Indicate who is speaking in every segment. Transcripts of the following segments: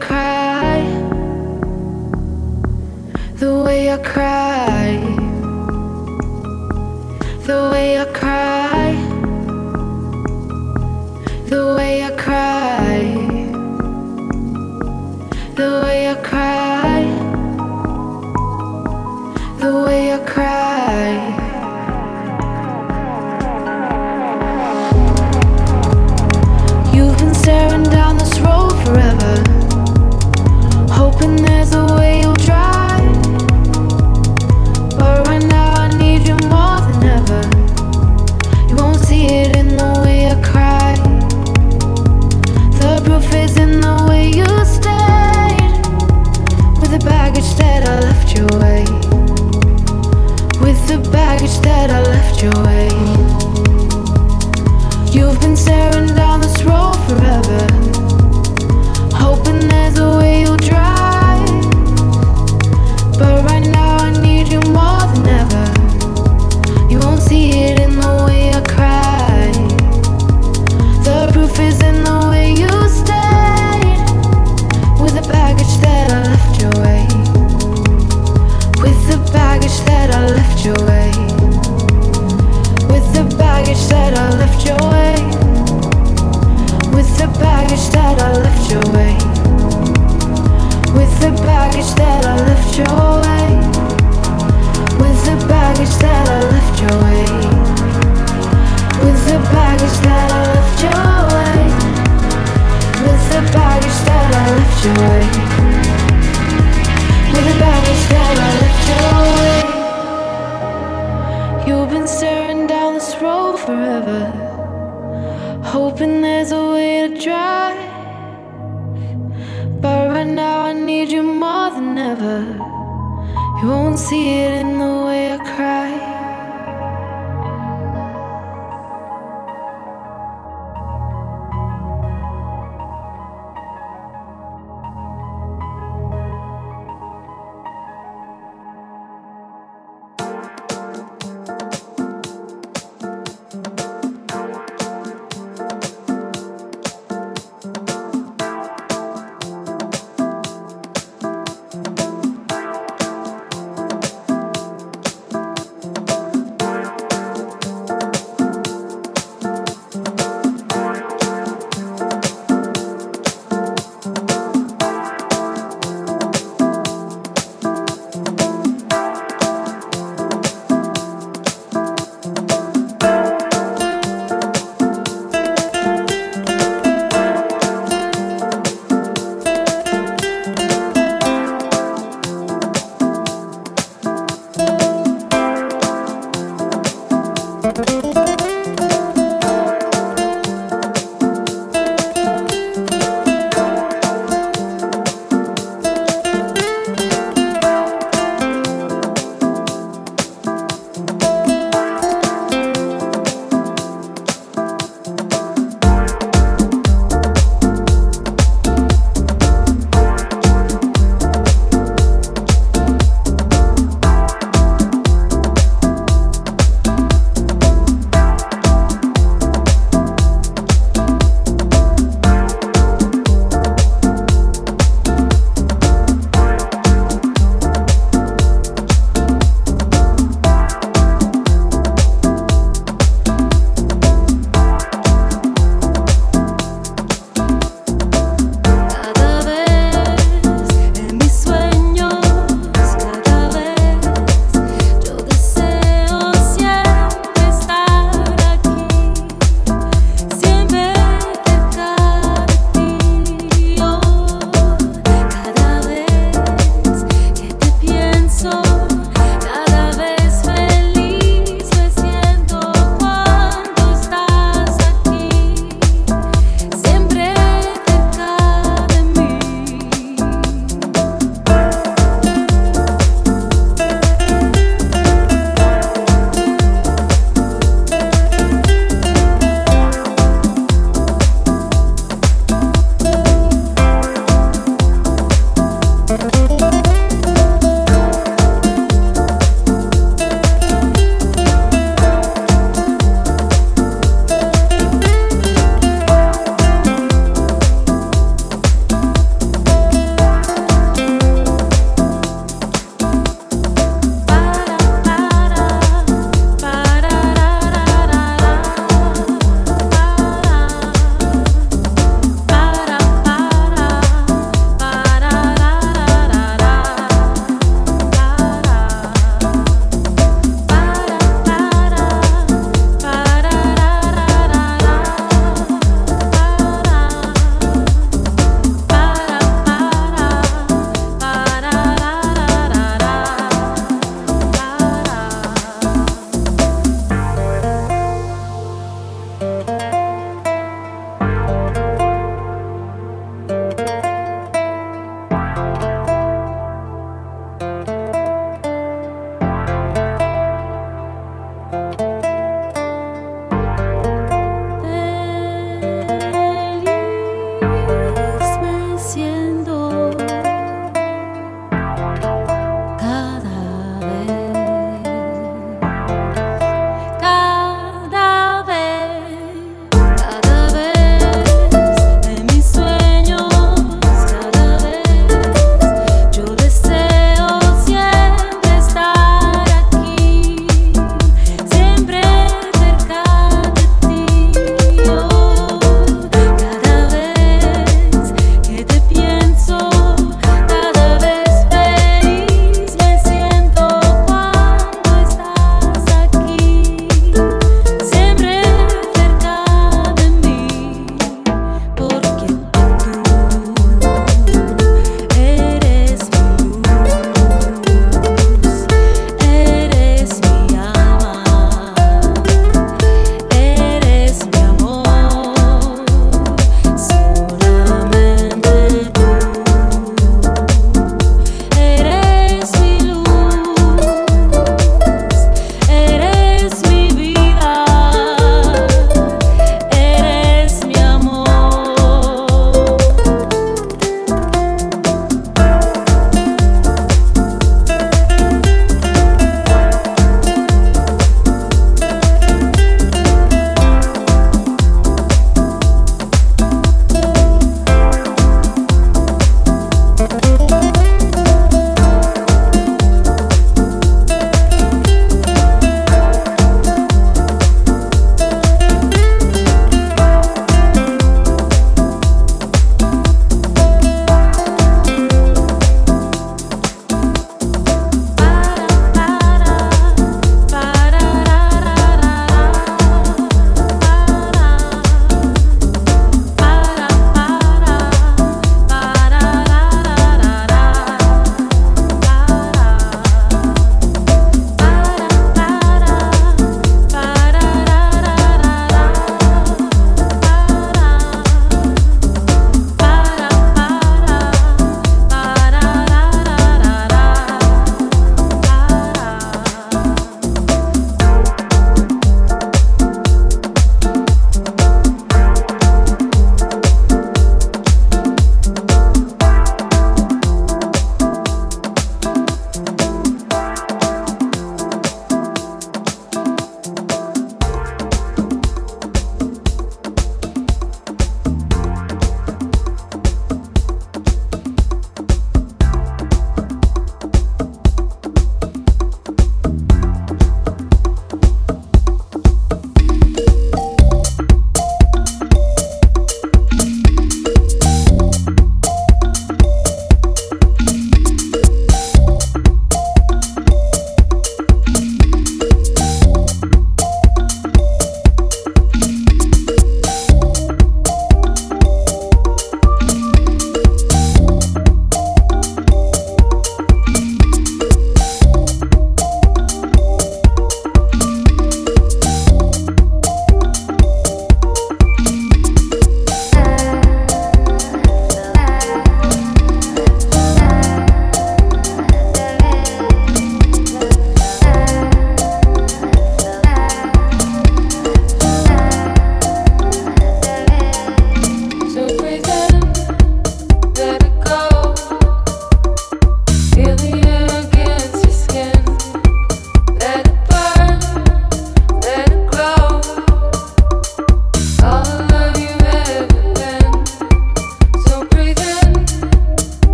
Speaker 1: cry, the way I cry, the way I cry, the way I cry, the way I cry, the way I cry. baggage that I left your way. You've been staring down this road forever. that I left your way. With the baggage that I left your way. With the baggage that I left your way. With the baggage that I left your way. With the baggage that I left your way. With the baggage that I left your way. With the baggage that I Hoping there's a way to try. But right now I need you more than ever. You won't see it in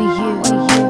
Speaker 2: oh